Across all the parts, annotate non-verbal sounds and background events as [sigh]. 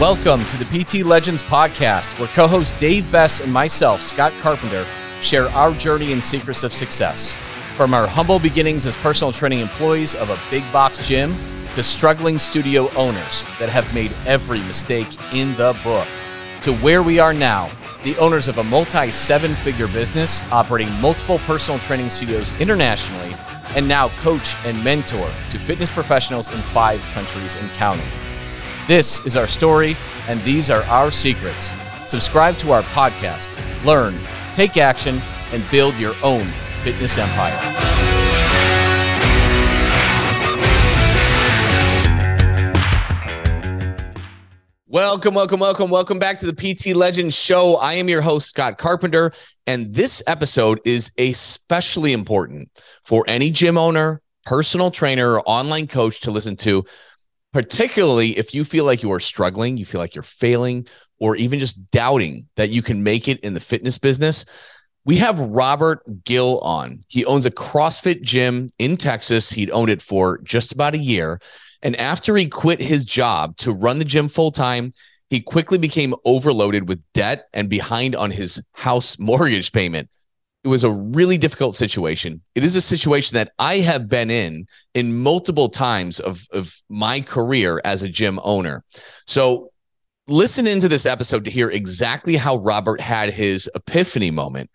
Welcome to the PT Legends podcast, where co host Dave Bess and myself, Scott Carpenter, share our journey and secrets of success. From our humble beginnings as personal training employees of a big box gym to struggling studio owners that have made every mistake in the book, to where we are now, the owners of a multi seven figure business operating multiple personal training studios internationally, and now coach and mentor to fitness professionals in five countries and counting. This is our story, and these are our secrets. Subscribe to our podcast, learn, take action, and build your own fitness empire. Welcome, welcome, welcome, welcome back to the PT Legends Show. I am your host, Scott Carpenter, and this episode is especially important for any gym owner, personal trainer, or online coach to listen to particularly if you feel like you are struggling, you feel like you're failing, or even just doubting that you can make it in the fitness business. We have Robert Gill on. He owns a CrossFit gym in Texas. He'd owned it for just about a year. And after he quit his job to run the gym full time, he quickly became overloaded with debt and behind on his house [laughs] mortgage payment it was a really difficult situation. It is a situation that I have been in in multiple times of, of my career as a gym owner. So listen into this episode to hear exactly how Robert had his epiphany moment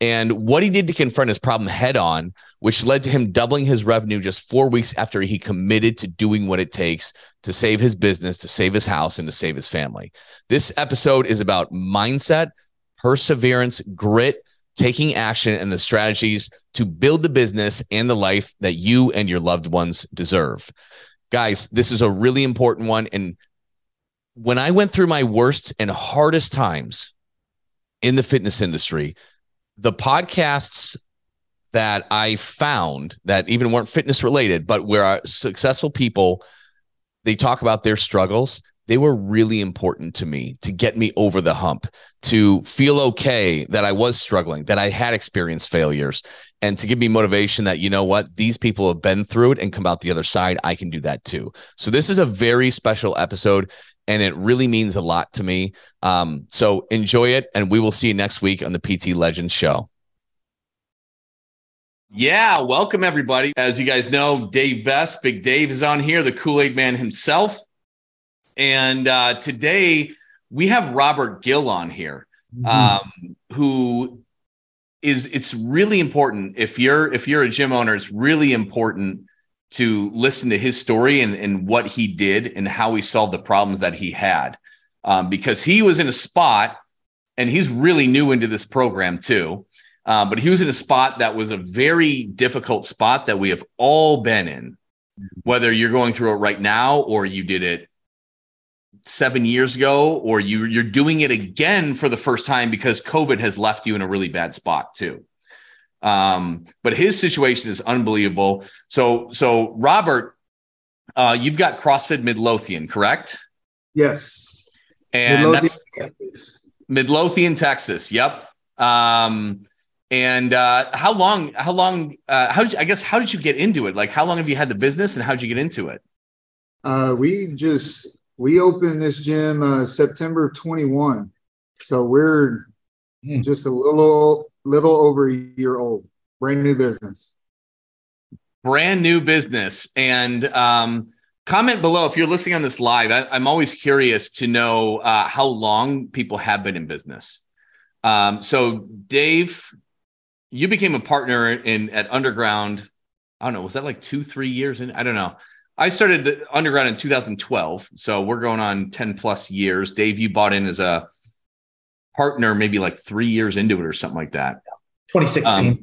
and what he did to confront his problem head on, which led to him doubling his revenue just four weeks after he committed to doing what it takes to save his business, to save his house, and to save his family. This episode is about mindset, perseverance, grit taking action and the strategies to build the business and the life that you and your loved ones deserve. Guys, this is a really important one. And when I went through my worst and hardest times in the fitness industry, the podcasts that I found that even weren't fitness related, but where uh, successful people they talk about their struggles they were really important to me to get me over the hump, to feel okay that I was struggling, that I had experienced failures, and to give me motivation that, you know what, these people have been through it and come out the other side. I can do that too. So, this is a very special episode and it really means a lot to me. Um, so, enjoy it, and we will see you next week on the PT Legends Show. Yeah, welcome everybody. As you guys know, Dave Best, Big Dave is on here, the Kool Aid Man himself. And uh, today we have Robert Gill on here, mm-hmm. um, who is it's really important if you're if you're a gym owner, it's really important to listen to his story and, and what he did and how he solved the problems that he had. Um, because he was in a spot and he's really new into this program too. Uh, but he was in a spot that was a very difficult spot that we have all been in, mm-hmm. whether you're going through it right now or you did it seven years ago, or you you're doing it again for the first time because COVID has left you in a really bad spot too. Um, but his situation is unbelievable. So so Robert, uh, you've got CrossFit Midlothian, correct? Yes. And Midlothian, Texas. Midlothian, Texas. Yep. Um, and uh, how long? How long? Uh, how did you, I guess how did you get into it? Like, how long have you had the business, and how did you get into it? Uh, we just we opened this gym uh, September 21. So we're mm. just a little little over a year old. Brand new business. Brand new business. And um, comment below if you're listening on this live. I, am always curious to know uh, how long people have been in business. Um, so Dave, you became a partner in at Underground. I don't know. Was that like two, three years in? I don't know. I started the underground in 2012, so we're going on 10 plus years. Dave, you bought in as a partner maybe like three years into it or something like that. 2016. Um,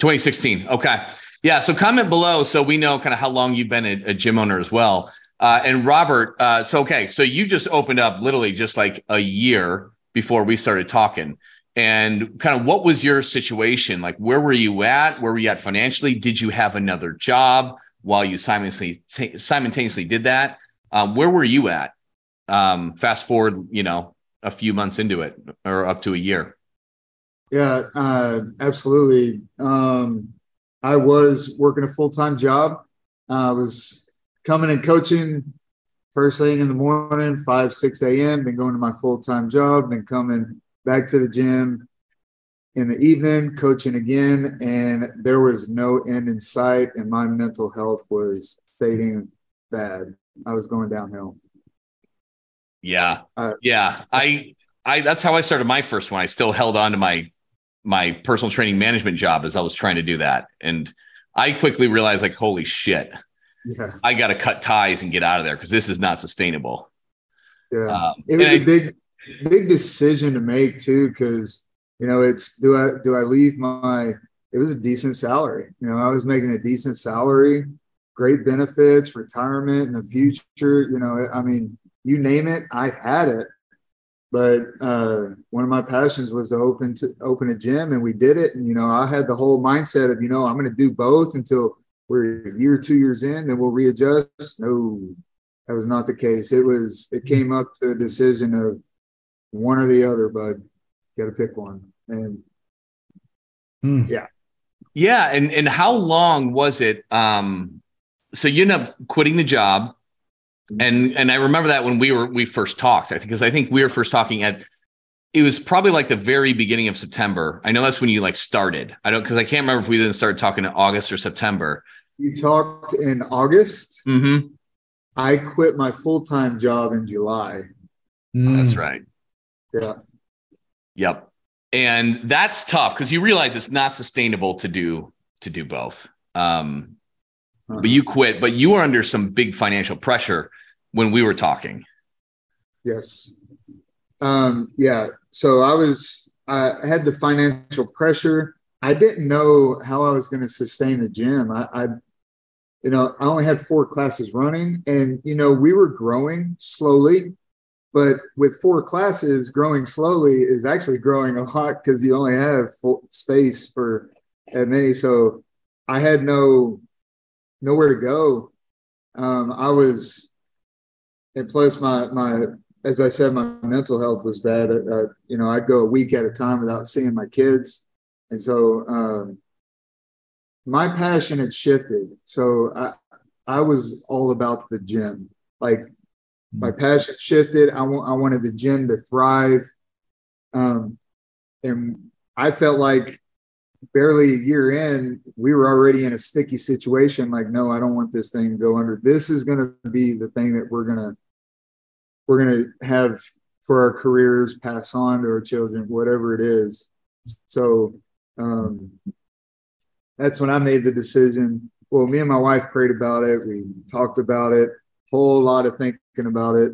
2016. Okay. Yeah. So comment below so we know kind of how long you've been a, a gym owner as well. Uh, and Robert, uh, so okay, so you just opened up literally just like a year before we started talking. And kind of what was your situation? Like, where were you at? Where were you at financially? Did you have another job? While you simultaneously simultaneously did that. Um, where were you at? Um, fast forward, you know, a few months into it, or up to a year. Yeah, uh, absolutely. Um, I was working a full time job. I was coming and coaching first thing in the morning, 5, 6 a.m., then going to my full time job, then coming back to the gym in the evening, coaching again. And there was no end in sight, and my mental health was fading bad. I was going downhill. Yeah. Uh, yeah. I, I, that's how I started my first one. I still held on to my, my personal training management job as I was trying to do that. And I quickly realized, like, holy shit, yeah. I got to cut ties and get out of there because this is not sustainable. Yeah. Um, it was a I, big, big decision to make too. Cause, you know, it's do I, do I leave my, it was a decent salary. You know, I was making a decent salary, great benefits, retirement in the future. You know, I mean, you name it, I had it. But uh, one of my passions was to open to open a gym, and we did it. And you know, I had the whole mindset of you know I'm going to do both until we're a year, two years in, then we'll readjust. No, that was not the case. It was it came up to a decision of one or the other, bud. Got to pick one, and hmm. yeah, yeah. And and how long was it? Um, so you end up quitting the job and and I remember that when we were we first talked, I think because I think we were first talking at it was probably like the very beginning of September. I know that's when you like started. I don't because I can't remember if we didn't start talking in August or September. You talked in August. Mm-hmm. I quit my full time job in July. Mm. That's right. Yeah. Yep. And that's tough because you realize it's not sustainable to do to do both. Um, uh-huh. but you quit, but you were under some big financial pressure when we were talking. Yes. Um, yeah. So I was, I had the financial pressure. I didn't know how I was going to sustain the gym. I, I, you know, I only had four classes running and, you know, we were growing slowly, but with four classes growing slowly is actually growing a lot because you only have space for that many. So I had no nowhere to go. Um, I was, and plus my my as I said, my mental health was bad. Uh, you know, I'd go a week at a time without seeing my kids, and so um, my passion had shifted. So I I was all about the gym. Like my passion shifted. I want I wanted the gym to thrive, um, and I felt like barely a year in, we were already in a sticky situation. Like, no, I don't want this thing to go under. This is going to be the thing that we're gonna we're gonna have for our careers, pass on to our children, whatever it is. So um, that's when I made the decision. Well, me and my wife prayed about it. We talked about it, whole lot of thinking about it,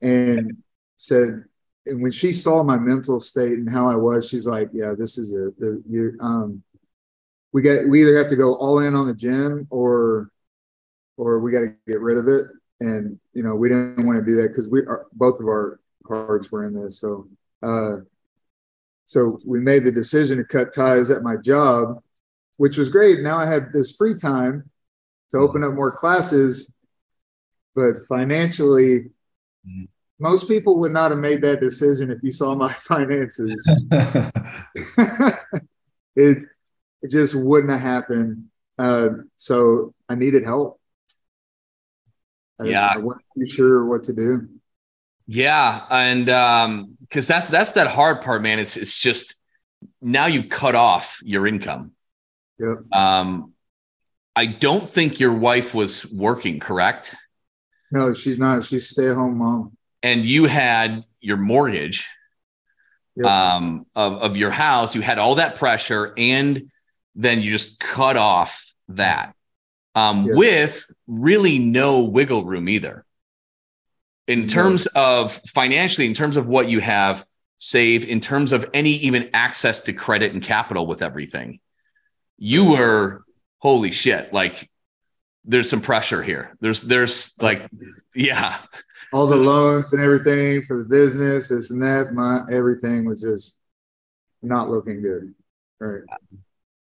and said, and when she saw my mental state and how I was, she's like, "Yeah, this is it. You, um, we got we either have to go all in on the gym or, or we got to get rid of it." And you know, we didn't want to do that because we are both of our hearts were in this. So, uh, so we made the decision to cut ties at my job, which was great. Now I had this free time to open up more classes, but financially. Mm-hmm most people would not have made that decision if you saw my [laughs] finances. [laughs] it it just wouldn't have happened. Uh, so I needed help. yeah, I wasn't too sure what to do. Yeah, and um, because that's that's that hard part, man. It's it's just now you've cut off your income. Yep. Um, I don't think your wife was working, correct? No, she's not. She's stay at home mom and you had your mortgage yep. um, of, of your house, you had all that pressure, and then you just cut off that um, yep. with really no wiggle room either. In terms of financially, in terms of what you have saved, in terms of any even access to credit and capital with everything, you were holy shit. Like there's some pressure here. There's there's like yeah all the loans and everything for the business, this and that, my everything was just not looking good. Right.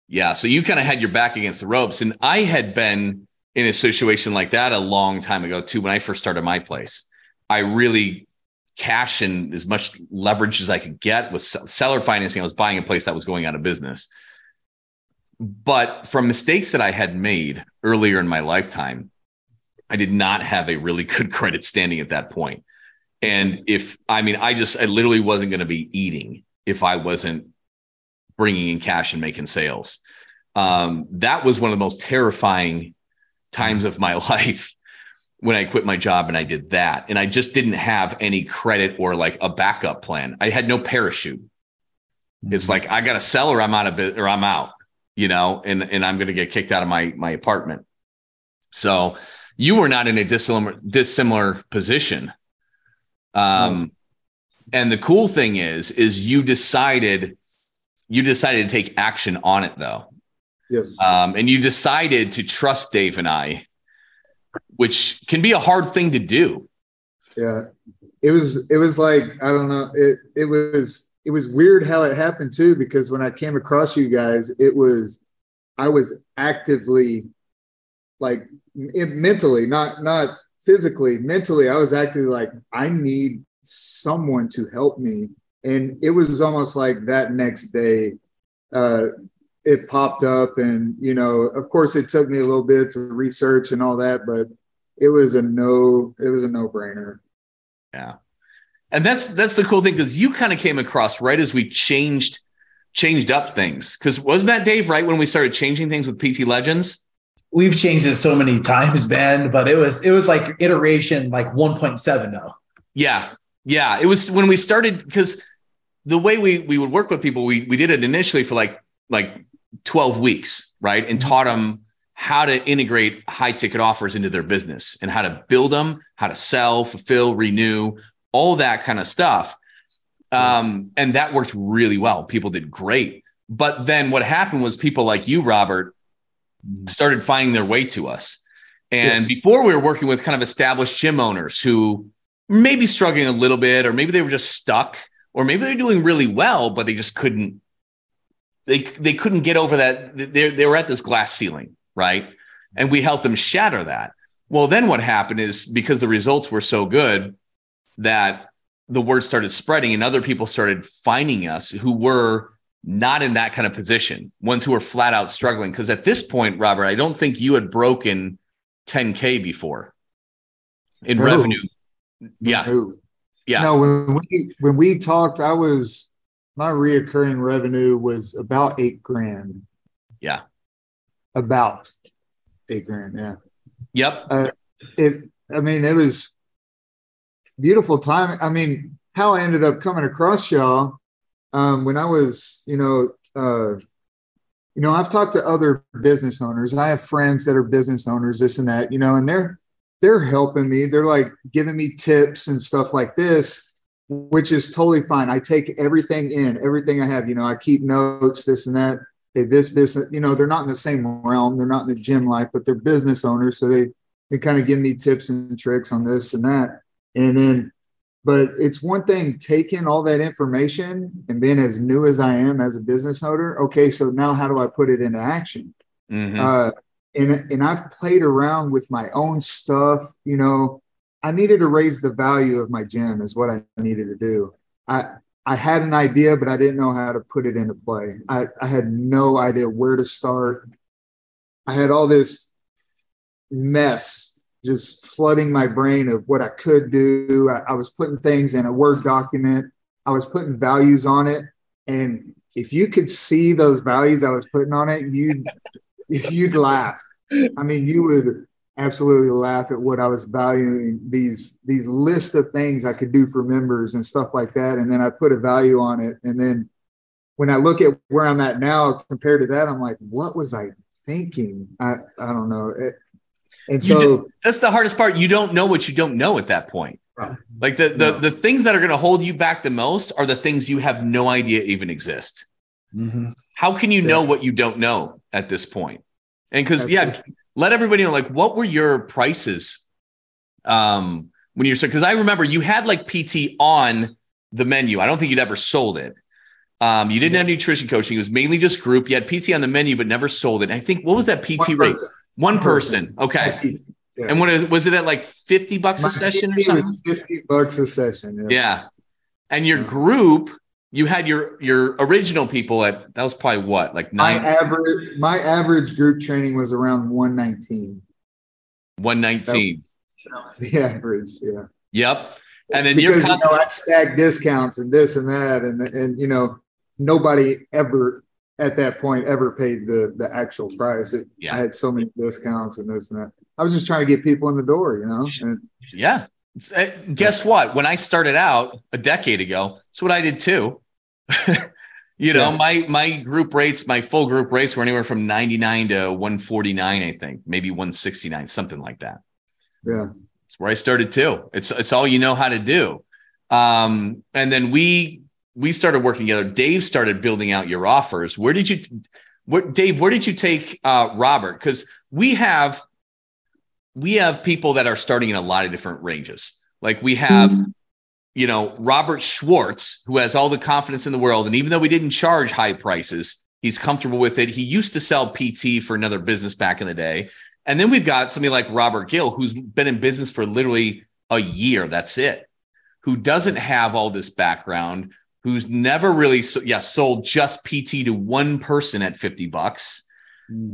Yeah. So you kind of had your back against the ropes. And I had been in a situation like that a long time ago too. When I first started my place, I really cash and as much leverage as I could get with seller financing. I was buying a place that was going out of business. But from mistakes that I had made earlier in my lifetime, I did not have a really good [laughs] credit standing at that point. And if, I mean, I just, I literally wasn't going to be eating if I wasn't bringing in cash and making sales. Um, that was one of the most terrifying times of my [laughs] life when I quit my job and I did that. And I just didn't have any credit or like a backup plan. I had no parachute. Mm-hmm. It's like I got to sell or I'm out of it or I'm out, you know, and and I'm going to get kicked out of my my apartment. So you were not in a dissimilar dissimilar position. Um, and the cool thing is, is you decided you decided to take action on it though. Yes. Um, and you decided to trust Dave and I, which can be a hard thing to do. Yeah. It was it was like, I don't know, it it was it was weird how it happened too, because when I came across you guys, it was I was actively like mentally, not not physically, mentally, I was actually like, I need someone to help me. And it was almost like that next day, uh, it popped up. And, you know, of course, it took me a little bit to research and all that, but it was a no, it was a no brainer. Yeah. And that's that's the cool thing because you kind of came across right as we changed changed up things. Because wasn't that Dave right when we started changing things with PT Legends? we've changed it so many times, Ben, but it was it was like iteration like 1.7 now. Yeah. Yeah. It was when we started because the way we we would work with people, we we did it initially for like like 12 weeks, right? And mm-hmm. taught them how to integrate high ticket offers into their business and how to build them, how to sell, fulfill, renew, all that kind of stuff. Um, and that worked really well. People did great. But then what happened was people like you, Robert, started finding their way to us. And yes. before we were working with kind of established gym owners who maybe struggling a little bit, or maybe they were just stuck, or maybe they're doing really well, but they just couldn't they they couldn't get over that. They they were at this glass ceiling, right? And we helped them shatter that. Well, then what happened is because the results were so good that the word started spreading and other people started finding us who were not in that kind of position, ones who were flat out struggling. Because at this point, Robert, I don't think you had broken 10K before in no. revenue. Yeah. No. Yeah. No, when we when we talked, I was my reoccurring revenue was about eight grand. Yeah. About eight grand. Yeah. Yep. Uh, it I mean, it was beautiful time. I mean, how I ended up coming across y'all um, when I was, you know, uh, you know, I've talked to other business owners. I have friends that are business owners, this and that, you know, and they're they're helping me. They're like giving me tips and stuff like this, which is totally fine. I take everything in, everything I have. You know, I keep notes, this and that. Hey, this business, you know, they're not in the same realm. They're not in the gym life, but they're business owners, so they they kind of give me tips and tricks on this and that. And then but it's one thing taking all that information and being as new as I am as a business owner. Okay, so now how do I put it into action? Mm-hmm. Uh, and and I've played around with my own stuff. You know, I needed to raise the value of my gym is what I needed to do. I I had an idea, but I didn't know how to put it into play. I, I had no idea where to start. I had all this mess just flooding my brain of what I could do. I, I, was putting things in a Word document. I was putting values on it. And if you could see those values I was putting on it, you'd [laughs] you'd laugh. I mean, you would absolutely laugh at what I was valuing these these list of things I could do for members and stuff like that. And then I put a value on it. And then when I look at where I'm at now compared to that, I'm like, what was I thinking? I, I don't know. It, and so that's the hardest part. You don't know what you don't know at that point. Right. Like the the, no. the things that are going to hold you back the most are the things you have no idea even exist. Mm-hmm. How can you yeah. know what you don't know at this point? And because yeah, let everybody know like what were your prices um when you're so because I remember you had like PT on the menu. I don't think you'd ever sold it. Um, you didn't have nutrition coaching. It was mainly just group. You had PT on the menu, but never sold it. I think what was that PT rate? One person. Okay. Yeah. And what is, was it at like 50 bucks My a session or something? 50 bucks a session. Yes. Yeah. And your group, you had your your original people at that was probably what like nine. My average my average group training was around 119. 119. That was the average. Yeah. Yep. And then because you're you know, I'd stack discounts and this and that, and and you know, nobody ever at that point ever paid the the actual price. It, Yeah. I had so many discounts and this and that. I was just trying to get people in the door, you know. And Yeah. Uh, guess what? When I started out a decade ago, that's what I did too. [laughs] you know, Yeah. my my group rates, my full group rates were anywhere from 99 to 149, I think, maybe 169, something like that. yeah, It's where I started too. It's it's all you know how to do. Um, and then we we started working together. Dave started building out your offers. Where did you what Dave, where did you take uh Robert? Because we have we have people that are starting in a lot of different ranges. Like we have, you know, Robert Schwartz, who has all the confidence in the world. And even though we didn't charge high prices, he's comfortable with it. He used to sell PT for another business back in the day. And then we've got somebody like Robert Gill, who's been in business for literally a year. That's it. Who doesn't have all this background, who's never really, so, yeah, sold just PT to one person at 50 bucks.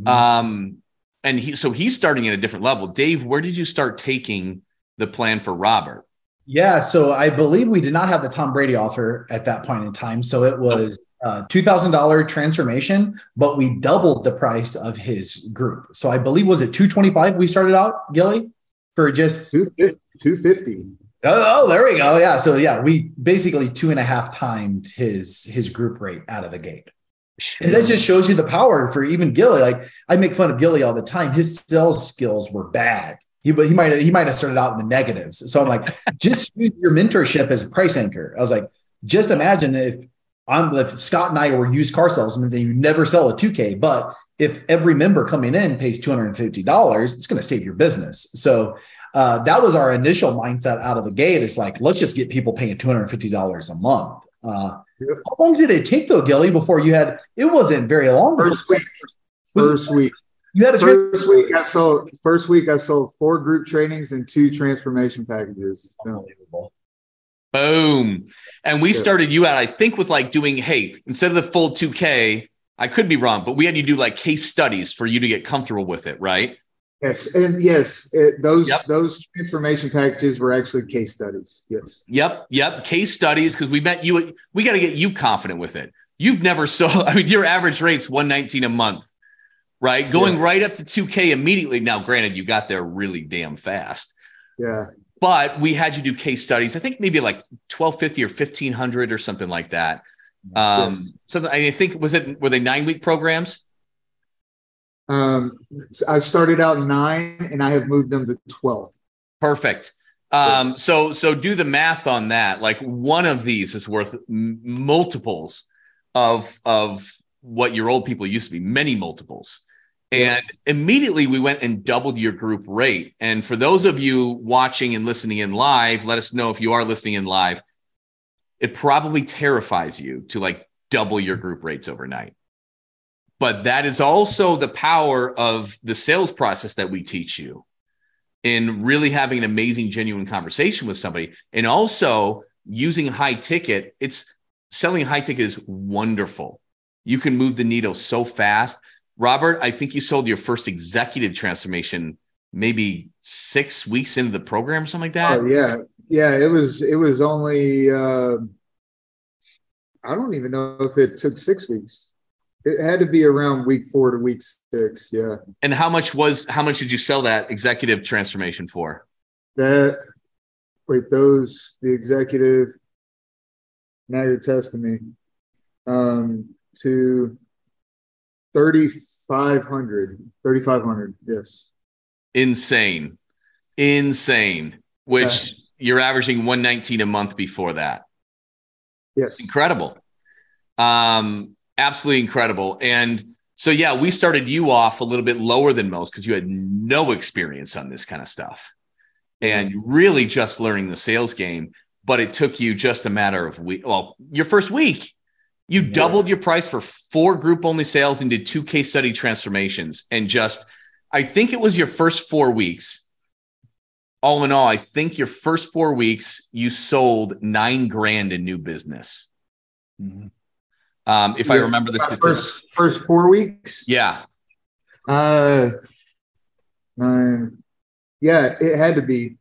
Um, and he, so he's starting at a different level. Dave, where did you start taking the plan for Robert? Yeah, so I believe we did not have the Tom Brady offer at that point in time. So it was uh, two thousand dollar transformation, but we doubled the price of his group. So I believe was it two twenty five? We started out, Gilly, for just 250. 250. Oh, oh, there we go. Oh, yeah, so yeah, we basically two and a half times his his group rate out of the gate. And that just shows you the power for even Gilly. Like I make fun of Gilly all the time. His sales skills were bad. He, he might have he might have started out in the negatives. So I'm like, [laughs] just use your mentorship as a price anchor. I was like, just imagine if I'm if Scott and I were used car salesmen and you never sell a 2K, but if every member coming in pays $250, it's going to save your business. So uh, that was our initial mindset out of the gate. It's like, let's just get people paying $250 a month. Uh, Yep. How long did it take though, Gilly, before you had? It wasn't very long. before- First week. Was it- First week. you had a trans- First week I sold first week I sold four group trainings and two transformation packages. Unbelievable. Boom. And we Yeah. started you out, I think, with like doing, hey, instead of the full 2K, I could be wrong, but we had you do like case studies for you to get comfortable with it, right? Yes, and yes, it, those Yep. those transformation packages were actually case studies. Yes. Yep. Yep. Case studies, because we met you. We got to get you confident with it. You've never [laughs] sold, I mean, your average rate's 119 a month, right? Going Yeah. right up to 2K immediately. Now, granted, you got there really damn fast. Yeah. but we had you do case studies. I think maybe like twelve fifty or fifteen hundred or something like that. Um, Yes. something I think was it were they nine week programs? Um, I started out nine, and I have moved them to twelve. Perfect. Um, so so do the math on that. Like one of these is worth m- multiples of of what your old people used to be, many multiples. Yeah. And immediately we went and doubled your group rate. And for those of you watching and listening in live, let us know if you are listening in live. It probably terrifies you to like double your group rates overnight. But that is also the power of the sales process that we teach you in really having an amazing, genuine conversation with somebody. And also using high ticket, it's selling high ticket is wonderful. You can move the needle so fast. Robert, I think you sold your first executive transformation maybe six weeks into the program, or something like that. Oh yeah, yeah. It was it was only uh, I don't even know if it took six weeks. It had to be around week four to week six. Yeah, And how much was how much did you sell that executive transformation for? that. Wait, those the executive. Now you're testing me. Um, to 3,500. 3,500. Yes. Insane. Insane. Which you're averaging 119 a month before that. Yes. incredible um absolutely incredible and so yeah we started you off a little bit lower than most because you had no experience on this kind of stuff and mm-hmm. really just learning the sales game but it took you just a matter of week well your first week you Yeah. doubled your price for four group only sales and did two case study transformations and just i think it was your first four weeks all in all, I think your first four weeks you sold nine grand in new business. Mm-hmm. Um, if I remember the statistics. First, first four weeks. Yeah. Uh, nine. Yeah, it had to be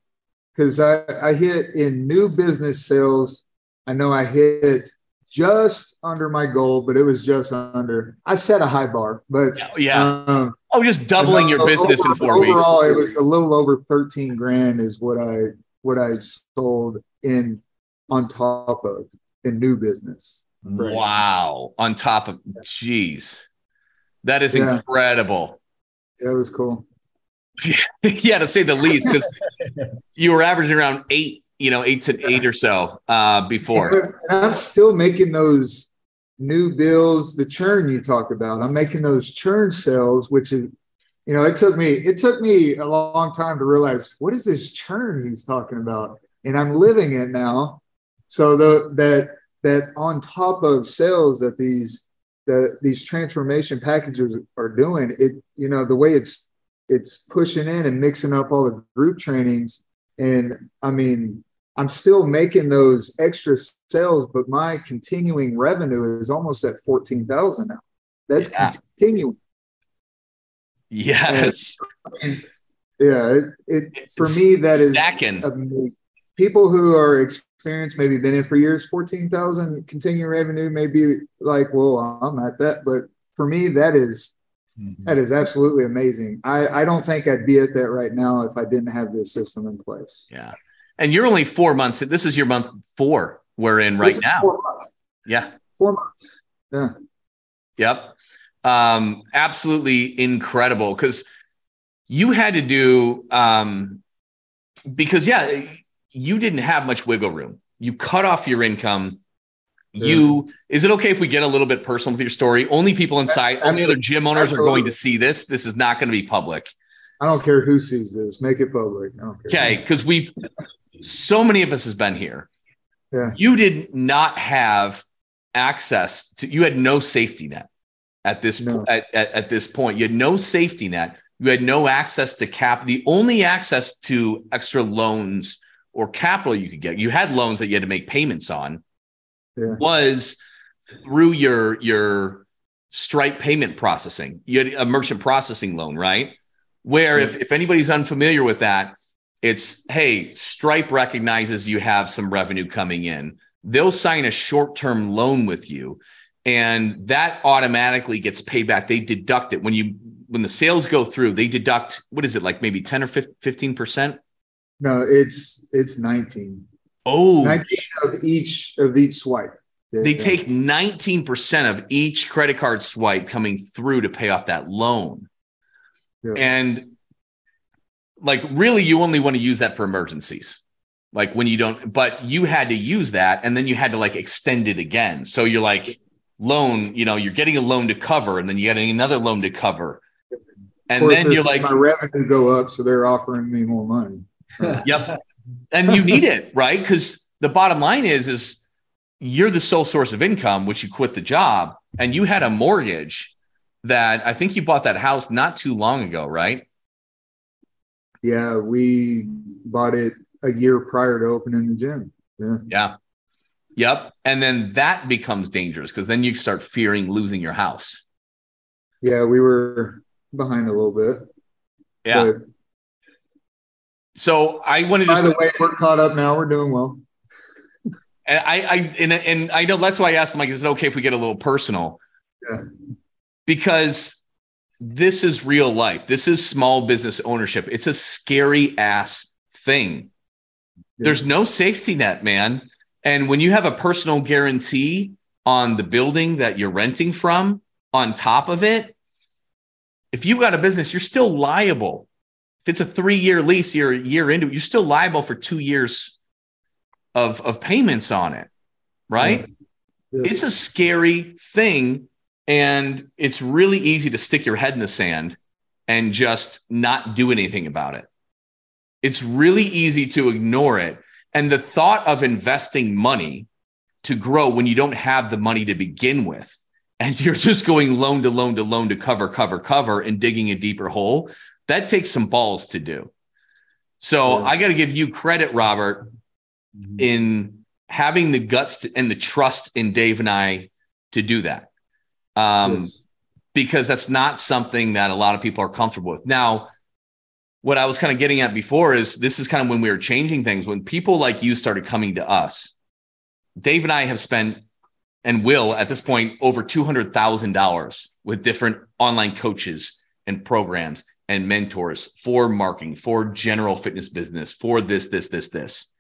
because I, I hit in new business sales. I know I hit just under my goal, but it was just under. I set a high bar, but yeah. Um, oh, just doubling your business in four overall, weeks. Overall, it was a little over 13 grand is what I what I sold in on top of in new business. Right. Wow. On top of geez. That is yeah. incredible. Yeah, it was cool. [laughs] yeah, to say the least, because [laughs] you were averaging around eight, you know, eight to eight or so uh, before. And I'm still making those new bills, the churn you talked about. I'm making those churn sales, which is, you know, it took me it took me a long time to realize what is this churn he's talking about, and I'm living it now. So the that that on top of sales that these that these transformation packages are doing, it you know the way it's it's pushing in and mixing up all the group trainings. And I mean, I'm still making those extra sales, but my continuing revenue is almost at 14,000 now. That's yeah. continuing. Yes. And, yeah. It, it for me, that is amazing. People who are experienced, maybe been in for years, 14,000 continuing revenue may be like, well, I'm at that. But for me, that is Mm-hmm. That is absolutely amazing. I, I don't think I'd be at that right now if I didn't have this system in place. Yeah. And you're only four months. This is your month four we're in right now. Four. Yeah. Four months. Yeah. Yep. Um, absolutely incredible because you had to do um, because yeah, you didn't have much wiggle room. You cut off your income. You is it okay if we get a little bit personal with your story? Only people inside only other gym owners Absolutely. are going to see this. This is not going to be public. I don't care who sees this. Make it public. Okay because we've so many of us has been here. Yeah. You did not have access to you had no safety net at this no. at, at, at this point. You had no safety net. You had no access to cap the only access to extra loans or capital you could get you had loans that you had to make payments on yeah. was through your your Stripe payment processing. You had a merchant processing loan, right? Where if, if anybody's unfamiliar with that, it's hey, Stripe recognizes you have some revenue coming in. They'll sign a short-term loan with you, and that automatically gets paid back. They deduct it when you when the sales go through, they deduct what is it like maybe 10 or 15 percent? No, it's it's 19. Oh, 19 of each of each swipe. They yeah. take 19% of each credit card swipe coming through to pay off that loan. Yeah. And like really you only want to use that for emergencies. Like when you don't but you had to use that and then you had to like extend it again. So you're like loan, you know, you're getting a loan to cover and then you're getting another loan to cover. And then you're like my revenue go up so they're offering me more money. [laughs] yep and you need it, right? Because the bottom line is, is you're the sole source of income, which you quit the job, and you had a mortgage that I think you bought that house not too long ago, right? Yeah, we bought it a year prior to opening the gym. Yeah. Yeah. Yep. And then that becomes dangerous because then you start fearing losing your house. Yeah, we were behind a little bit. Yeah. So I wanted to. By the way, we're caught up now. We're doing well. And I, I and, and I know that's why I asked them like, is it okay if we get a little personal? Yeah. Because this is real life. This is small business ownership. It's a scary ass thing. Yeah. There's no safety net, man. And when you have a personal guarantee on the building that you're renting from, on top of it, if you got a business, you're still liable if it's a three year lease, you're a year into it, you're still liable for two years of, of payments on it, right? Yeah. Yeah. It's a scary thing. And it's really easy to stick your head in the sand and just not do anything about it. It's really easy to ignore it. And the thought of investing money to grow when you don't have the money to begin with, and [laughs] you're just going loan to loan to loan to cover, cover, cover, and digging a deeper hole, that takes some balls to do. So I got to give you credit, Robert, mm-hmm. in having the guts to, and the trust in Dave and I to do that. Um, yes. Because that's not something that a lot of people are comfortable with. Now, what I was kind of getting at before is this is kind of when we were changing things. When people like you started coming to us, Dave and I have spent and will at this point over $200,000 with different online coaches and programs and mentors for marketing, for general fitness business, for this, this, this, this.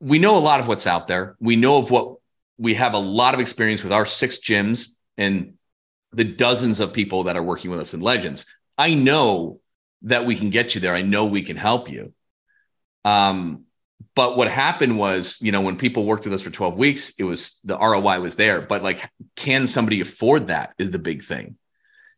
We know a lot of what's out there. We know of what we have a lot of experience with our six gyms and the dozens of people that are working with us in Legends. I know that we can get you there. I know we can help you. Um, but what happened was, you know, when people worked with us for 12 weeks, it was the ROI was there. But like, can somebody afford that is the big thing.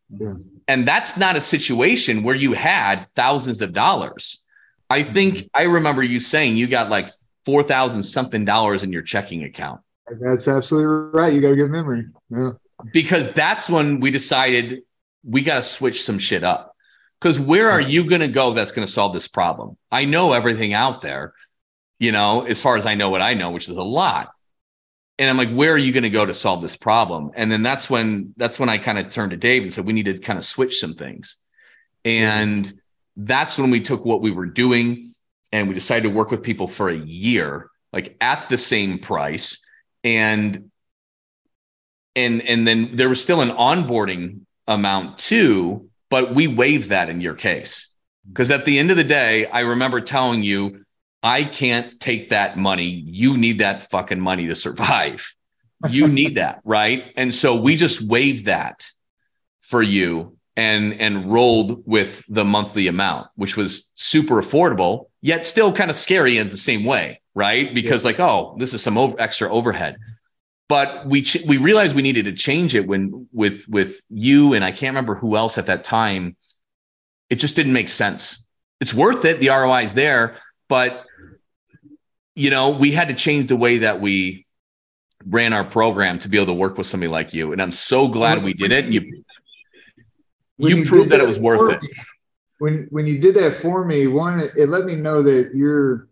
Yeah. And that's not a situation where you had thousands of dollars. I think mm-hmm. I remember you saying you got like 4,000 something dollars in your checking account. That's absolutely right. You got a good memory. Yeah. Because that's when we decided we got to switch some shit up. Because where are you going to go that's going to solve this problem? I know everything out there, you know, as far as I know what I know, which is a lot. And I'm like, where are you going to go to solve this problem? And then that's when that's when I kind of turned to Dave and said, we need to kind of switch some things. And that's when we took what we were doing and we decided to work with people for a year, like at the same price. And and and then there was still an onboarding amount too but we waived that in your case. Mm-hmm. Because at the end of the day, I remember telling you, I can't take that money. You need that fucking money to survive. You need [laughs] that, right? And so we just waived that for you and and rolled with the monthly amount, which was super affordable, yet still kind of scary in the same way, right? Because yeah. like, oh, this is some over, extra overhead but we ch- we realized we needed to change it when with with you and I can't remember who else at that time. It just didn't make sense. It's worth it. The ROI is there, but you know we had to change the way that we ran our program to be able to work with somebody like you. And I'm so glad we did it. You you, you proved that, that, it was worth it. When when you did that for me, one it let me know that you're.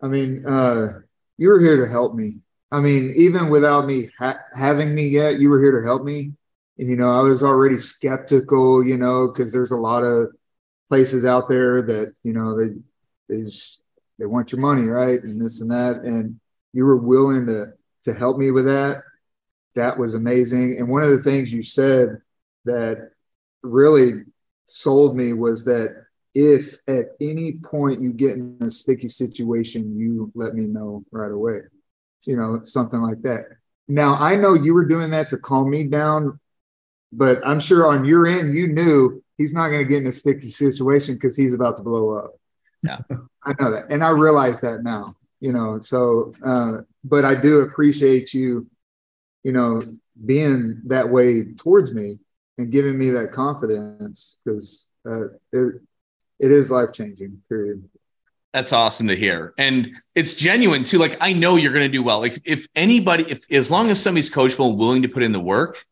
I mean, uh, you were here to help me I mean, even without me ha- having me yet, you were here to help me. And, you know, I was already skeptical, you know, because there's a lot of places out there that, you know, they, they just, they want your money, right? And this and that. And you were willing to, to help me with that. That was amazing. And one of the things you said that really sold me was that if at any point you get in a sticky situation, you let me know right away you know, something like that. Now, I know you were doing that to calm me down, but I'm sure on your end, you knew he's not going to get in a sticky situation because he's about to blow up. Yeah. I know that. And I realize that now, you know, so, uh, but I do appreciate you, you know, being that way towards me and giving me that confidence because uh, it, it is life changing, period. That's awesome to hear. And it's genuine too. Like, I know you're going to do well. Like, if anybody, if as long as somebody's coachable and willing to put in the work,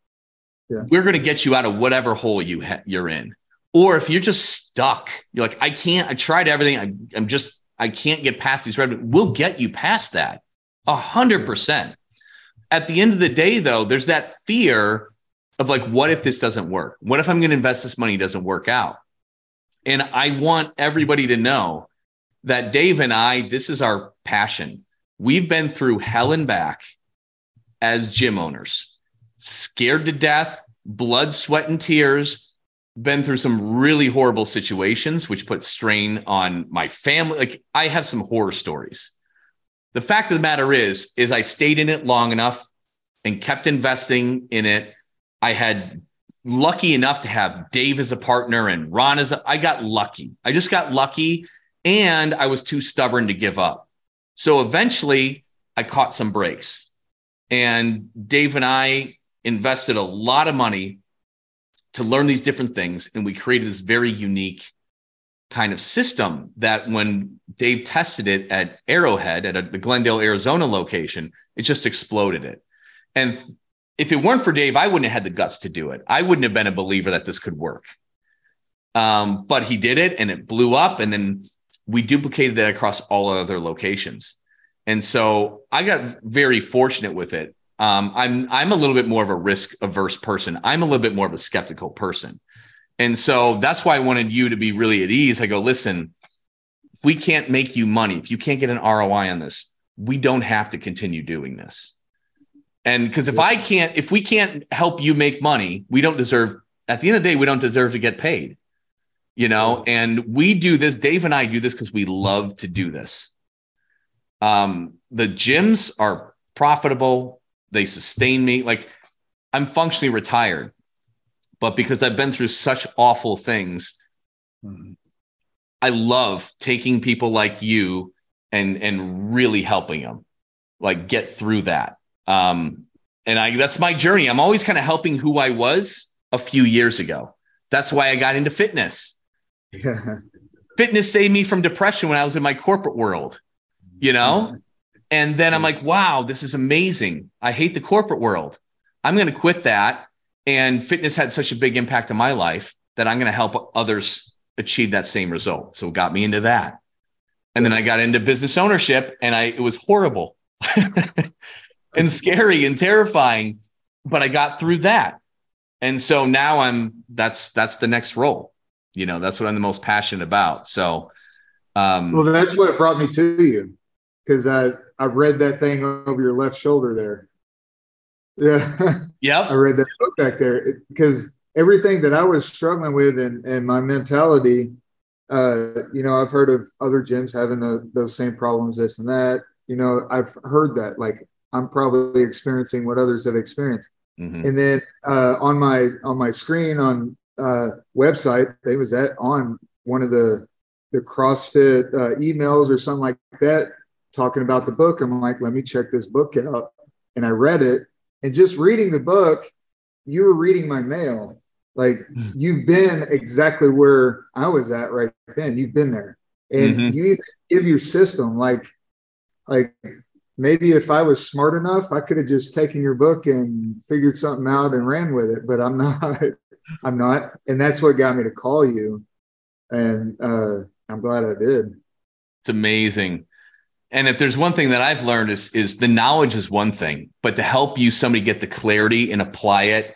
yeah. we're going to get you out of whatever hole you ha- you're in. Or if you're just stuck, you're like, I can't, I tried everything. I, I'm just, I can't get past these red. We'll get you past that a hundred percent. At the end of the day, though, there's that fear of like, what if this doesn't work? What if I'm going to invest this money doesn't work out? And I want everybody to know that Dave and I, this is our passion. We've been through hell and back as gym owners, scared to death, blood, sweat, and tears, been through some really horrible situations, which put strain on my family. Like I have some horror stories. The fact of the matter is, is I stayed in it long enough and kept investing in it. I had lucky enough to have Dave as a partner and Ron as a, I got lucky. I just got lucky and I was too stubborn to give up. So eventually I caught some breaks. And Dave and I invested a lot of money to learn these different things. And we created this very unique kind of system that when Dave tested it at Arrowhead at a, the Glendale, Arizona location, it just exploded it. And if it weren't for Dave, I wouldn't have had the guts to do it. I wouldn't have been a believer that this could work. Um, but he did it and it blew up. And then we duplicated that across all other locations. And so I got very fortunate with it. Um, I'm I'm a little bit more of a risk averse person. I'm a little bit more of a skeptical person. And so that's why I wanted you to be really at ease. I go, listen, if we can't make you money, if you can't get an ROI on this, we don't have to continue doing this. And because if I can't, if we can't help you make money, we don't deserve, at the end of the day, we don't deserve to get paid, you know? And we do this, Dave and I do this because we love to do this. Um, the gyms are profitable, they sustain me. Like I'm functionally retired, but because I've been through such awful things, mm-hmm. I love taking people like you and and really helping them like get through that. Um, and I that's my journey. I'm always kind of helping who I was a few years ago. That's why I got into fitness. [laughs] fitness saved me from depression when I was in my corporate world, you know? And then I'm like, wow, this is amazing. I hate the corporate world. I'm going to quit that. And fitness had such a big impact on my life that I'm going to help others achieve that same result. So it got me into that. And then I got into business ownership and I it was horrible [laughs] and scary and terrifying, but I got through that. And so now I'm that's that's the next role. You know, that's what I'm the most passionate about. So um well that's what brought me to you because I I read that thing over your left shoulder there. Yeah. [laughs] Yep. I read that book back there because everything that I was struggling with and, and my mentality, uh, you know, I've heard of other gyms having the, those same problems, this and that. You know, I've heard that like I'm probably experiencing what others have experienced. Mm-hmm. And then uh, on my on my screen on uh, website, they was that on one of the the CrossFit uh, emails or something like that, talking about the book. I'm like, let me check this book out, and I read it. And just reading the book, you were reading my mail. Like hmm. you've been exactly where I was at right then. You've been there, and mm-hmm. you give your system like, like maybe if I was smart enough, I could have just taken your book and figured something out and ran with it. But I'm [laughs] not. I'm not, and that's what got me to call you. And uh, I'm glad I did. It's amazing. And if there's one thing that I've learned is is the knowledge is one thing, but to help you somebody get the clarity and apply it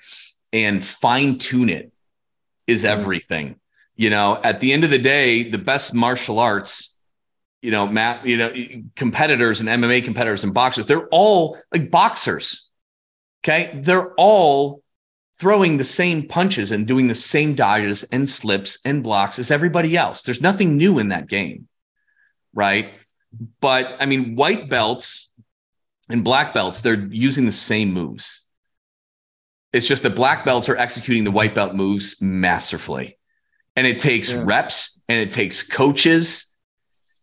and fine tune it is mm-hmm. everything. You know, at the end of the day, the best martial arts, you know, Matt, you know, competitors and MMA competitors and boxers, they're all like boxers. Okay. They're all throwing the same punches and doing the same dodges and slips and blocks as everybody else. There's nothing new in that game. Right. But I mean, white belts and black belts, they're using the same moves. It's just that black belts are executing the white belt moves masterfully. And it takes yeah. reps and it takes coaches,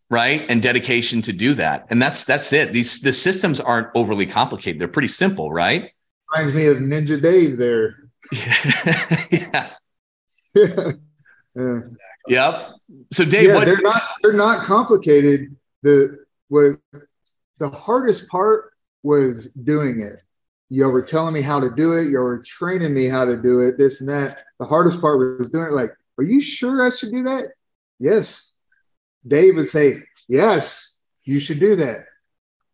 right? And dedication to do that. And that's that's it. These the systems aren't overly complicated. They're pretty simple, right? Reminds me of Ninja Dave there. [laughs] yeah. [laughs] yeah. Yep. So Dave, yeah, what- they're not they're not complicated. The what the hardest part was doing it Y'all were telling me how to do it. Y'all were training me how to do it, this and that. The hardest part was doing it. Like, are you sure I should do that? Yes. Dave would say, yes, you should do that.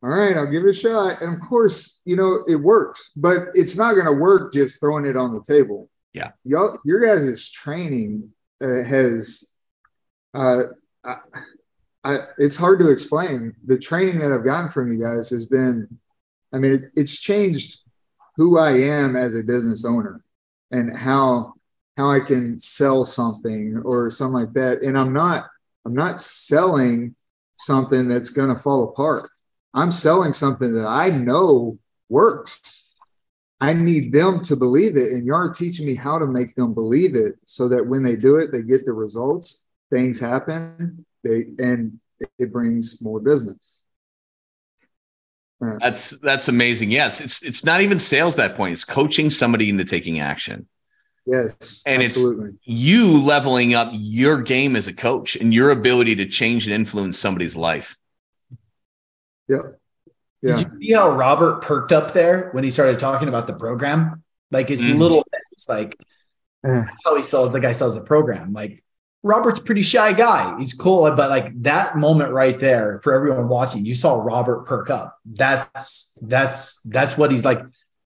All right, I'll give it a shot. And of course, you know, it works, but it's not going to work just throwing it on the table. Yeah. Y'all, your guys' training uh, has, uh, I, I, it's hard to explain. The training that I've gotten from you guys has been, I mean, it, it's changed who I am as a business owner and how how I can sell something or something like that. And I'm not I'm not selling something that's going to fall apart. I'm selling something that I know works. I need them to believe it. And you're teaching me how to make them believe it so that when they do it, they get the results, things happen, they and it brings more business. That's that's amazing. Yes, it's it's not even sales that point. It's coaching somebody into taking action. Yes, and absolutely. it's you leveling up your game as a coach and your ability to change and influence somebody's life. Yep. Yeah. Did you see how Robert perked up there when he started talking about the program? Like his mm-hmm. little, it's like that's how he sells. The guy sells the program. Like Robert's pretty shy guy. He's cool, but like that moment right there for everyone watching, you saw Robert perk up. That's that's that's what he's like.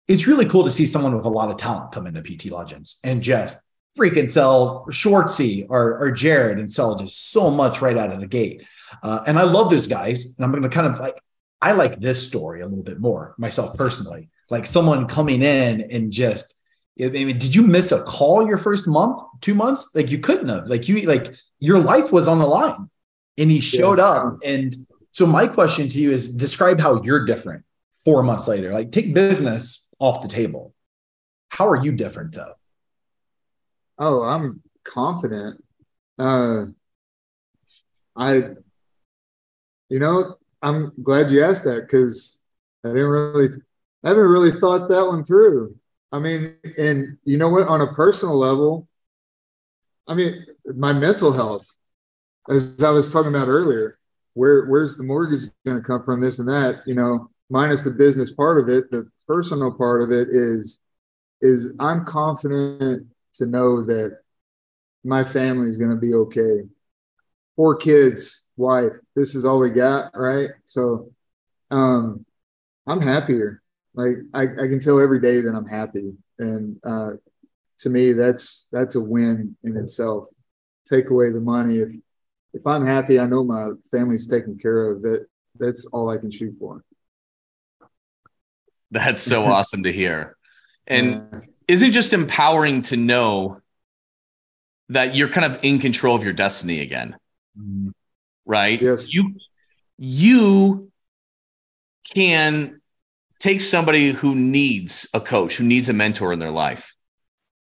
It's really cool to see someone with a lot of talent come into PT Legends and just freaking sell Schwartzy or, or Jared and sell just so much right out of the gate. Uh, and I love those guys. And I'm going to kind of like, I like this story a little bit more myself personally. Like someone coming in and just, I mean, did you miss a call your first month, two months? Like you couldn't have. Like you, like your life was on the line, and he showed yeah. up. And so my question to you is, describe how you're different four months later. Like take business off the table. How are you different though? Oh, I'm confident. Uh, I, you know, I'm glad you asked that because I didn't really, I haven't really thought that one through. I mean, and you know what? On a personal level, I mean, my mental health, as I was talking about earlier, where where's the mortgage going to come from? This and that, you know, minus the business part of it. The personal part of it is is I'm confident to know that my family is going to be okay. Four kids, wife. This is all we got, right? So, um, I'm happier. Like I, I can tell every day that I'm happy, and uh, to me, that's that's a win in itself. Take away the money. If if I'm happy, I know my family's taken care of. That that's all I can shoot for. [laughs] That's so awesome to hear. And yeah. is it just empowering to know that you're kind of in control of your destiny again? Mm-hmm. Right? Yes. You you can take somebody who needs a coach, who needs a mentor in their life,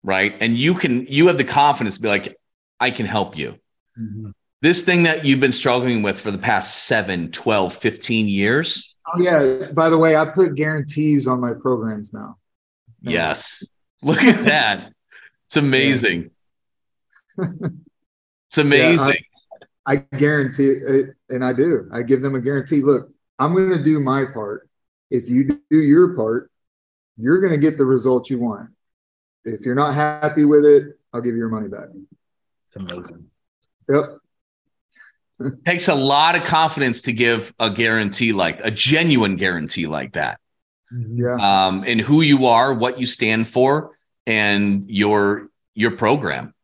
right? And you can you have the confidence to be like, I can help you. Mm-hmm. This thing that you've been struggling with for the past 7, 12, 15 years. Oh yeah. By the way, I put guarantees on my programs now. Yes. Look at [laughs] that. It's amazing. [laughs] it's amazing. Yeah, I, I, guarantee it, and I do. I give them a guarantee. Look, I'm going to do my part. If you do your part, you're going to get the results you want. If you're not happy with it, I'll give you your money back. It's amazing. Yep. [laughs] Takes a lot of confidence to give a guarantee like a genuine guarantee like that yeah. um, and who you are, what you stand for, and your your program.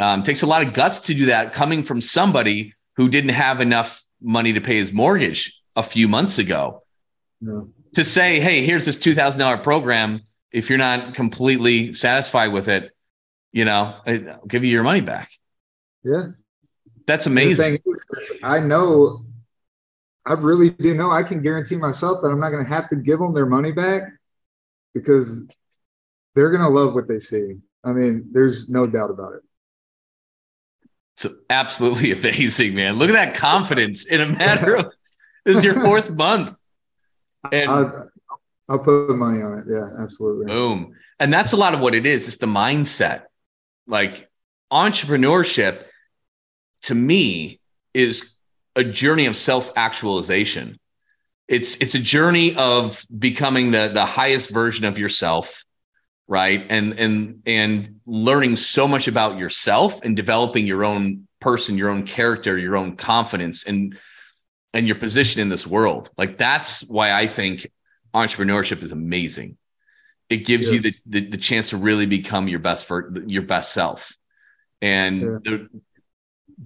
Um, takes a lot of guts to do that. Coming from somebody who didn't have enough money to pay his mortgage a few months ago, to say, "Hey, here's this two thousand dollar program. If you're not completely satisfied with it, you know, I'll give you your money back." Yeah, that's amazing. Is, I know I really do know I can guarantee myself that I'm not going to have to give them their money back because they're going to love what they see. I mean, there's no doubt about it. It's absolutely [laughs] amazing, man. Look at that confidence in a matter of this is your fourth month. And I'll, I'll put money on it. Yeah, absolutely. Boom. And that's a lot of what it is. It's the mindset. Like entrepreneurship to me is a journey of self-actualization. It's it's a journey of becoming the the highest version of yourself, right? And and and learning so much about yourself and developing your own person, your own character, your own confidence and and your position in this world. Like that's why I think entrepreneurship is amazing. It gives yes. you the, the, the chance to really become your best for your best self. And yeah. the,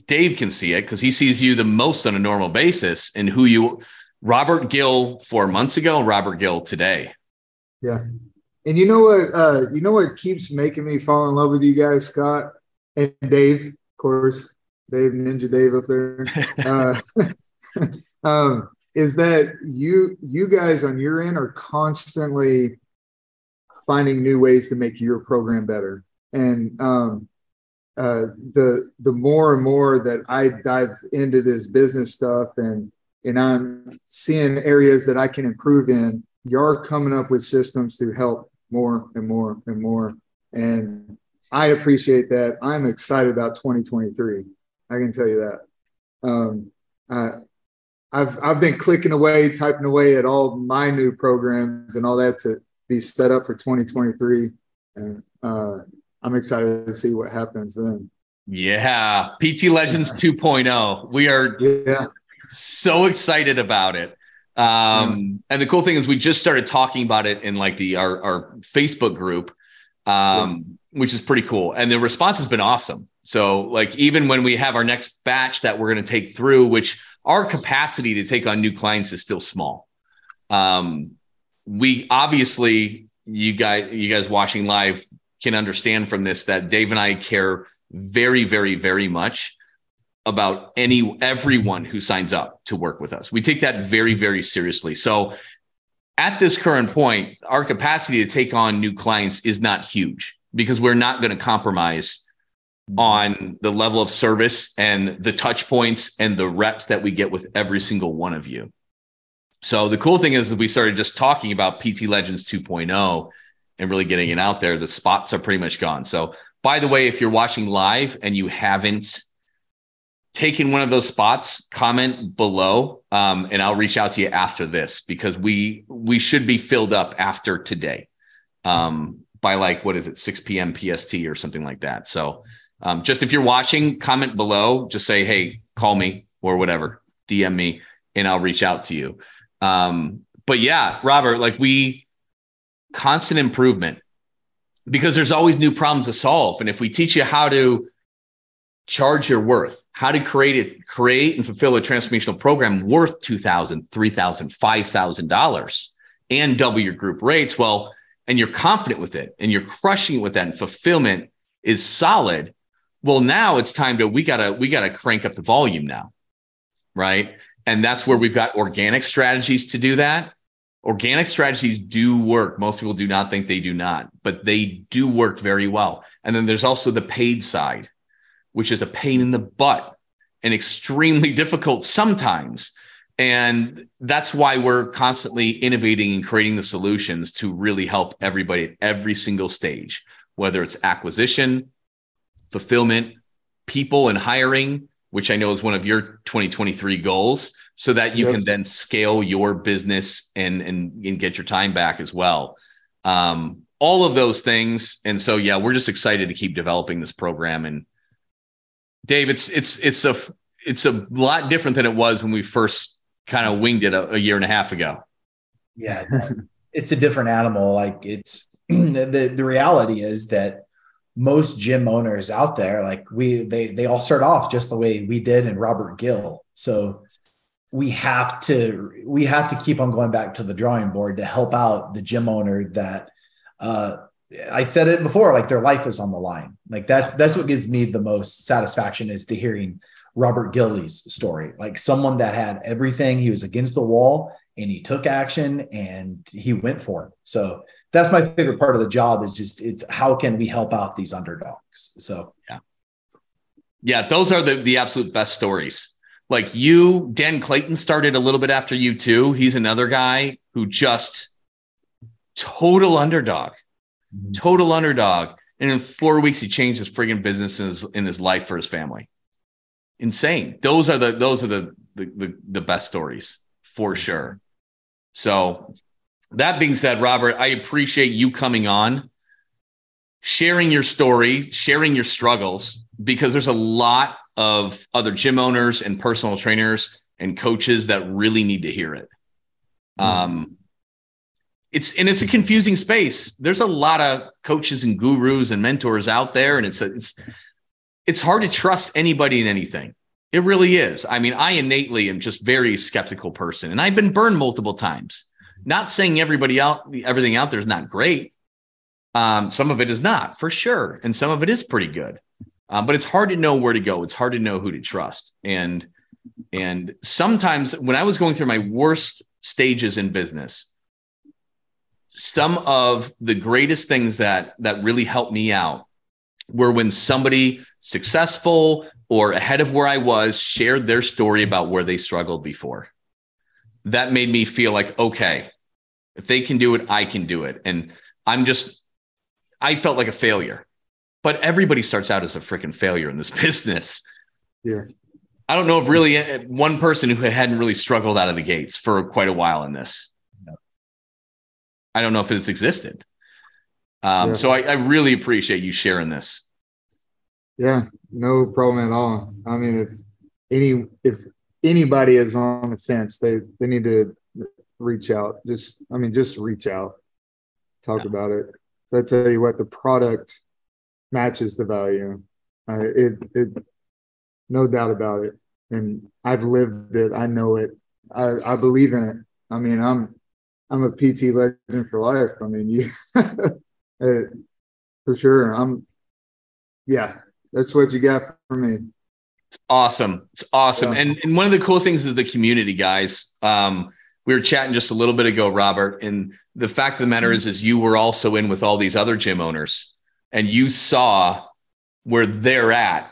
Dave can see it because he sees you the most on a normal basis and who you Robert Gill four months ago Robert Gill today. Yeah. And you know what uh you know what keeps making me fall in love with you guys, Scott and Dave, of course, Dave Ninja Dave up there. [laughs] uh [laughs] [laughs] um is that you you guys on your end are constantly finding new ways to make your program better. And um uh, the the more and more that I dive into this business stuff and and I'm seeing areas that I can improve in, you're coming up with systems to help more and more and more. And I appreciate that. I'm excited about 2023. I can tell you that. Um, I, I've I've been clicking away, typing away at all my new programs and all that to be set up for 2023. And uh, I'm excited to see what happens then. Yeah, PT Legends 2.0. We are yeah. so excited about it. Um, and the cool thing is we just started talking about it in like the our, our Facebook group. Um, which is pretty cool. And the response has been awesome. So, like, even when we have our next batch that we're going to take through, which our capacity to take on new clients is still small. Um, we obviously, you guys, you guys watching live can understand from this that Dave and I care very, very, very much about any everyone who signs up to work with us. We take that very, very seriously. So at this current point, our capacity to take on new clients is not huge because we're not going to compromise on the level of service and the touch points and the reps that we get with every single one of you. So the cool thing is we started just talking about PT Legends 2.0 and really getting it out there. The spots are pretty much gone. So by the way, if you're watching live and you haven't taken one of those spots, comment below, um, and I'll reach out to you after this because we we should be filled up after today. Um, by like what is it 6 p.m pst or something like that so um, just if you're watching comment below. Just say hey call me or whatever. Dm me and i'll reach out to you. Um, but yeah robert like we constant improvement. Because there's always new problems to solve. And if we teach you how to charge your worth how to create it create and fulfill a transformational program worth $2000 $3000 $5000 and double your group rates well and you're confident with it and you're crushing it with that and fulfillment is solid well now it's time to we gotta we gotta crank up the volume now right? And that's where we've got organic strategies to do that. Organic strategies do work. Most people do not think they do not but they do work very well. And then there's also the paid side which is a pain in the butt and extremely [laughs] difficult sometimes. And that's why we're constantly innovating and creating the solutions to really help everybody at every single stage, whether it's acquisition, fulfillment, people and hiring, which I know is one of your 2023 goals, so that you yes. can then scale your business and, and, and get your time back as well. Um, all of those things. And so, yeah, we're just excited to keep developing this program. And Dave, it's, it's, it's a, it's a lot different than it was when we first kind of winged it a, a year and a half ago. Yeah, it's a different animal. Like it's [clears throat] the the reality is that most gym owners out there, like we, they they all start off just the way we did and Robert Gill. So we have to we have to keep on going back to the drawing board to help out the gym owner that uh I said it before, like their life is on the line. Like that's that's what gives me the most satisfaction is to hearing Robert Gill's story, like someone that had everything. He was against the wall and he took action and he went for it. So that's my favorite part of the job is just it's how can we help out these underdogs? So yeah. Yeah, those are the the absolute best stories. Like you, Dan Clayton started a little bit after you too. He's another guy who just total underdog, mm-hmm. total underdog. And in four weeks, he changed his friggin' business in his, in his life for his family insane. Those are the those are the the the, the best stories for sure. So that being said, Robert, I appreciate you coming on, sharing your story, sharing your struggles, because there's a lot of other gym owners and personal trainers and coaches that really need to hear it. Mm-hmm. Um, it's and it's a confusing space. There's a lot of coaches and gurus and mentors out there, and it's a, it's it's hard to trust anybody in anything. It really is. I mean, I innately am just very skeptical person, and I've been burned multiple times. Not saying everybody out, everything out there is not great. Um, some of it is not for sure, and some of it is pretty good. Um, but it's hard to know where to go. It's hard to know who to trust. And and sometimes when I was going through my worst stages in business, some of the greatest things that that really helped me out were when somebody successful or ahead of where I was shared their story about where they struggled before. That made me feel like, okay, if they can do it, I can do it. And I'm just, I felt like a failure. But everybody starts out as a freaking failure in this [laughs] business. Yeah. I don't know if really one person who hadn't really struggled out of the gates for quite a while in this. I don't know if it's existed. Um, yeah. So I, I really appreciate you sharing this. Yeah, no problem at all. I mean, if any if anybody is on the fence, they they need to reach out. Just I mean, just reach out, talk yeah. about it. I tell you what, the product matches the value. Uh, it it no doubt about it, and I've lived it. I know it. I I believe in it. I mean, I'm I'm a PT legend for life. I mean, [laughs] you uh, for sure. I'm yeah. That's what you got for me. It's awesome. It's awesome. Yeah. And, and one of the coolest things is the community, guys. Um, we were chatting just a little bit ago, Robert, and the fact of the matter is, is you were also in with all these other gym owners, and you saw where they're at.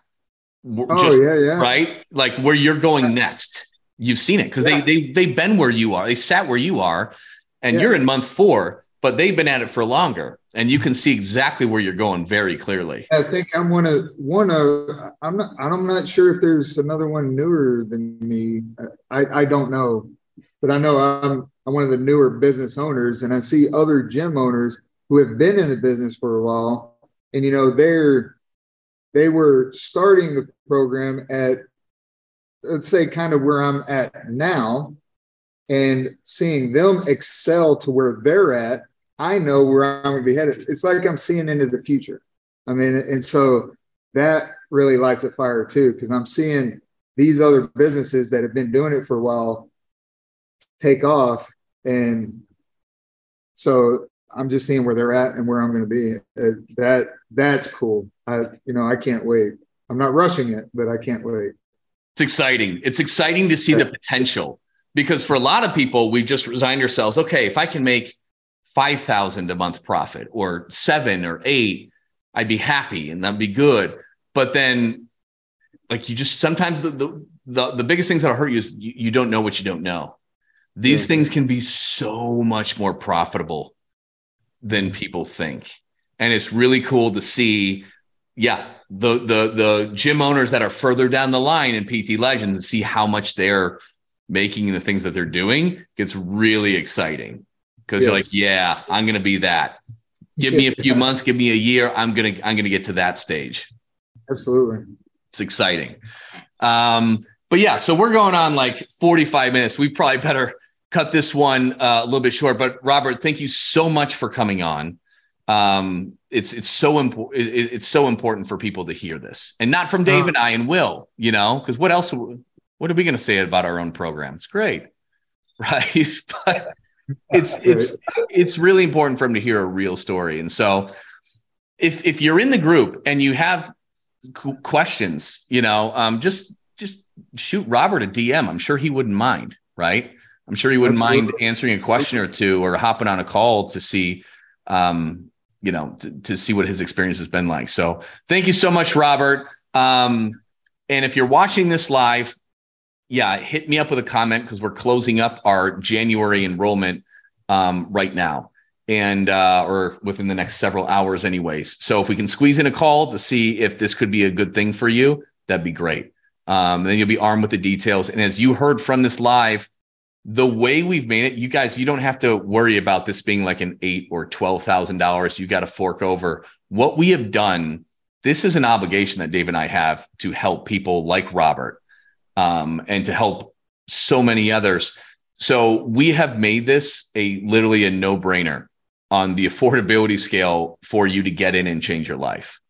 Oh just, yeah, yeah. Right, like where you're going next. You've seen it because yeah. they they they've been where you are. They sat where you are, and yeah. you're in month four, but they've been at it for longer, and you can see exactly where you're going very clearly. I think I'm one of one of. I'm not. I'm not sure if there's another one newer than me. I I don't know but I know I'm I'm one of the newer business owners, and I see other gym owners who have been in the business for a while, and you know they're they were starting the program at let's say kind of where I'm at now, and seeing them excel to where they're at, I know where I'm going to be headed. It's like I'm seeing into the future. I mean, and so that really lights a fire too, because I'm seeing these other businesses that have been doing it for a while take off. And so I'm just seeing where they're at and where I'm going to be. Uh, that that's cool. I you know I can't wait. I'm not rushing it, but I can't wait. It's exciting. It's exciting to see the potential because for a lot of people, we've just resigned ourselves. Okay, if I can make five thousand a month profit or seven or eight, I'd be happy and that'd be good. But then, like you just sometimes the the the, the biggest things that'll hurt you is you, you don't know what you don't know. These yeah. things can be so much more profitable than people think. And it's really cool to see, yeah, the the the gym owners that are further down the line in PT Legends and see how much they're making the things that they're doing gets really exciting. Because yes. you're like, yeah, I'm gonna be that. Give me a [laughs] few months, give me a year. I'm gonna I'm gonna get to that stage. Absolutely. It's exciting. Um, but yeah, so we're going on like 45 minutes. We probably better cut this one uh, a little bit short. But Robert, thank you so much for coming on. Um, it's it's so important. It, it's so important for people to hear this, and not from Dave uh, and I and Will. You know, because what else? What are we going to say about our own program? It's great, [laughs] right? [laughs] but it's it's it's really important for them to hear a real story. And so, if if you're in the group and you have questions, you know, um, just just shoot Robert a DM. I'm sure he wouldn't mind, right? I'm sure he wouldn't Absolutely. mind answering a question or two or hopping on a call to see, um, you know, to, to, see what his experience has been like. So thank you so much, Robert. Um, and if you're watching this live, yeah, hit me up with a comment because we're closing up our January enrollment um, right now and uh, or within the next several hours anyways so if we can squeeze in a call to see if this could be a good thing for you that'd be great um, then you'll be armed with the details and as you heard from this live the way we've made it, you guys, you don't have to worry about this being like an eight or twelve thousand dollars. You got to fork over. What we have done, this is an obligation that Dave and I have to help people like Robert, um, and to help so many others. So we have made this a literally a no brainer on the affordability scale for you to get in and change your life,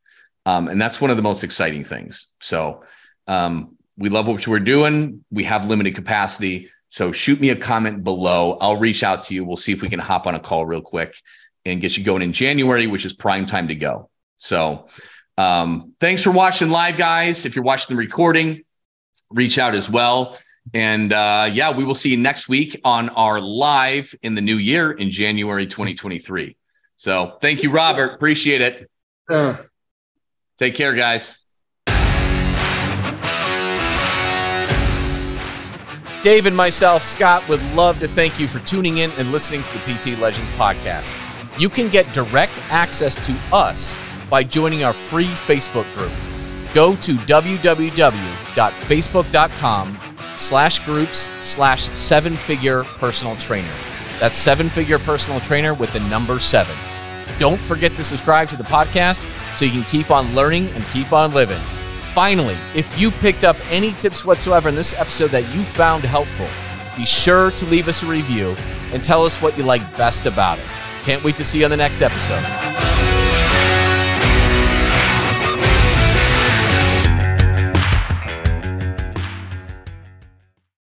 um, and that's one of the most exciting things. So um, we love what we're doing. We have limited capacity so shoot me a comment below. I'll reach out to you. We'll see if we can hop on a call real quick and get you going in January, which is prime time to go. So um, thanks for watching live, guys. If you're watching the recording, reach out as well. And uh, yeah, we will see you next week on our live in the new year in January 2023. So thank you, Robert. Appreciate it. Uh, Take care, guys. Dave and myself, Scott, would love to thank you for tuning in and listening to the PT Legends podcast. You can get direct access to us by joining our free Facebook group. Go to www.facebook.com slash groups slash seven figure personal trainer. That's seven figure personal trainer with the number seven. Don't forget to subscribe to the podcast so you can keep on learning and keep on living. Finally, if you picked up any tips whatsoever in this episode that you found helpful, be sure to leave us a review and tell us what you like best about it. Can't wait to see you on the next episode.